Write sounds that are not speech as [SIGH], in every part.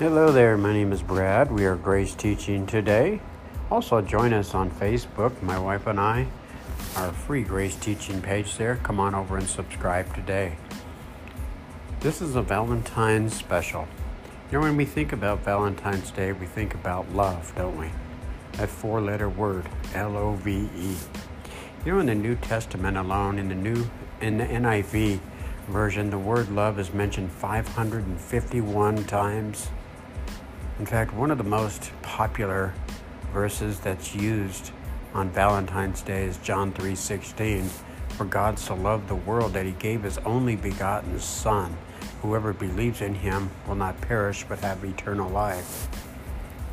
Hello there, my name is Brad. We are Grace Teaching today. Also, join us on Facebook, my wife and I, our free Grace Teaching page there. Come on over and subscribe today. This is a Valentine's special. You know, when we think about Valentine's Day, we think about love, don't we? That four letter word, L O V E. You know, in the New Testament alone, in the New in the NIV version, the word love is mentioned 551 times. In fact, one of the most popular verses that's used on Valentine's Day is John 3:16, for God so loved the world that he gave his only begotten son. Whoever believes in him will not perish but have eternal life.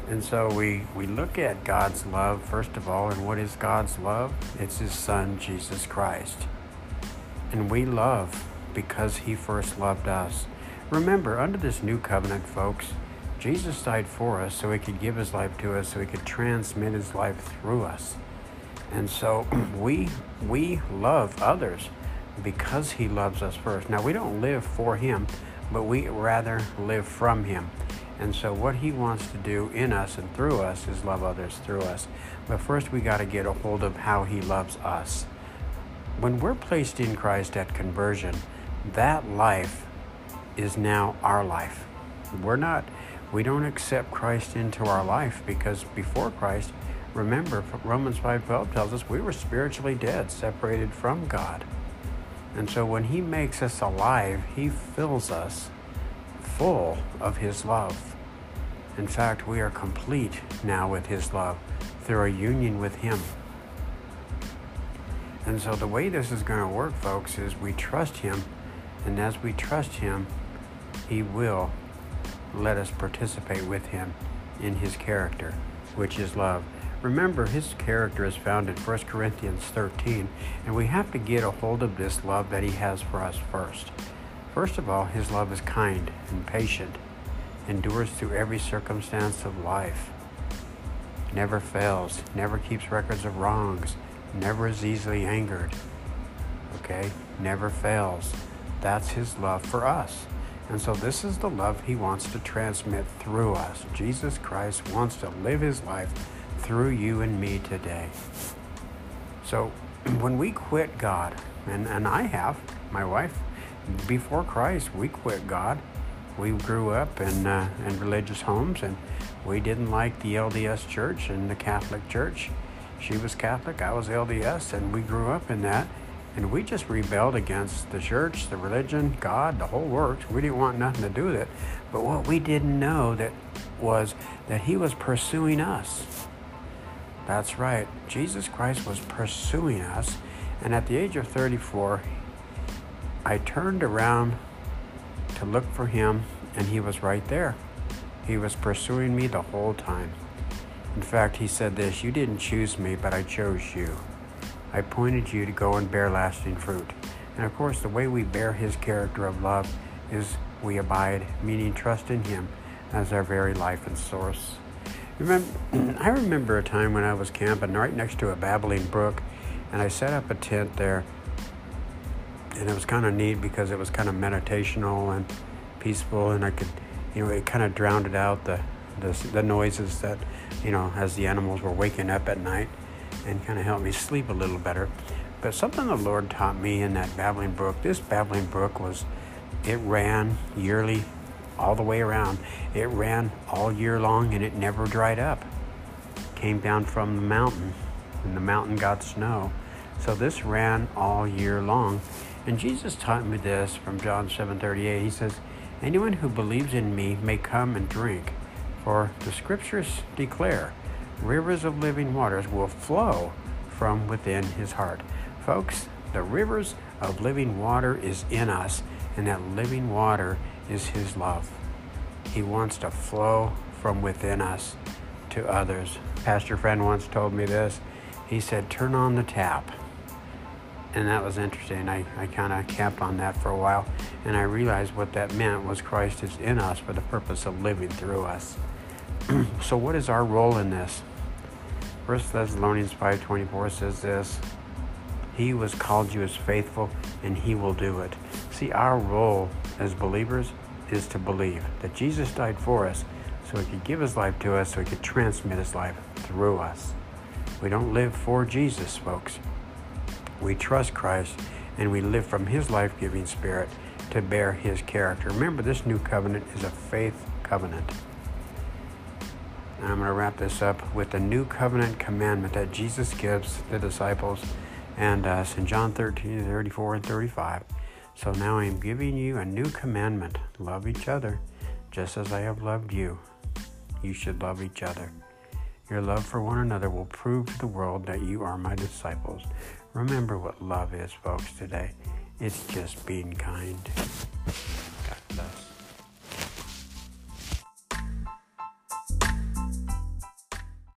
And so we, we look at God's love, first of all, and what is God's love? It's His Son, Jesus Christ. And we love because He first loved us. Remember, under this new covenant, folks, Jesus died for us so he could give his life to us, so he could transmit his life through us. And so [CLEARS THROAT] we we love others because he loves us first. Now we don't live for him, but we rather live from him. And so what he wants to do in us and through us is love others through us. But first we got to get a hold of how he loves us. When we're placed in Christ at conversion, that life is now our life. We're not we don't accept Christ into our life because before Christ, remember Romans 5:12 tells us we were spiritually dead, separated from God. And so when he makes us alive, he fills us full of his love. In fact, we are complete now with his love through our union with him. And so the way this is going to work, folks, is we trust him, and as we trust him, he will let us participate with him in his character, which is love. Remember, his character is found in 1 Corinthians 13, and we have to get a hold of this love that he has for us first. First of all, his love is kind and patient, endures through every circumstance of life, never fails, never keeps records of wrongs, never is easily angered. Okay? Never fails. That's his love for us. And so, this is the love he wants to transmit through us. Jesus Christ wants to live his life through you and me today. So, [CLEARS THROAT] when we quit God, and, and I have, my wife, before Christ, we quit God. We grew up in, uh, in religious homes and we didn't like the LDS church and the Catholic church. She was Catholic, I was LDS, and we grew up in that. And we just rebelled against the church, the religion, God, the whole works. We didn't want nothing to do with it. But what we didn't know that was that he was pursuing us. That's right. Jesus Christ was pursuing us. And at the age of 34, I turned around to look for him, and he was right there. He was pursuing me the whole time. In fact, he said this You didn't choose me, but I chose you. I pointed you to go and bear lasting fruit. And of course, the way we bear his character of love is we abide, meaning trust in him as our very life and source. Remember, [CLEARS THROAT] I remember a time when I was camping right next to a babbling brook, and I set up a tent there. And it was kind of neat because it was kind of meditational and peaceful, and I could, you know, it kind of drowned out the, the, the noises that, you know, as the animals were waking up at night and kind of helped me sleep a little better. But something the Lord taught me in that babbling brook, this babbling brook was, it ran yearly all the way around. It ran all year long and it never dried up. Came down from the mountain and the mountain got snow. So this ran all year long. And Jesus taught me this from John 7:38. He says, "Anyone who believes in me may come and drink, for the scriptures declare, rivers of living waters will flow from within his heart. Folks, the rivers of living water is in us, and that living water is his love. He wants to flow from within us to others. Pastor friend once told me this. He said, Turn on the tap. And that was interesting. I, I kind of camped on that for a while, and I realized what that meant was Christ is in us for the purpose of living through us. [CLEARS THROAT] so what is our role in this? 1 Thessalonians 5.24 says this, He was called you as faithful, and He will do it. See, our role as believers is to believe that Jesus died for us, so he could give his life to us, so he could transmit his life through us. We don't live for Jesus, folks. We trust Christ and we live from his life giving spirit to bear his character. Remember, this new covenant is a faith covenant. And I'm going to wrap this up with the new covenant commandment that Jesus gives the disciples and uh, us in John 13, 34, and 35. So now I am giving you a new commandment love each other just as I have loved you. You should love each other. Your love for one another will prove to the world that you are my disciples. Remember what love is, folks, today. It's just being kind.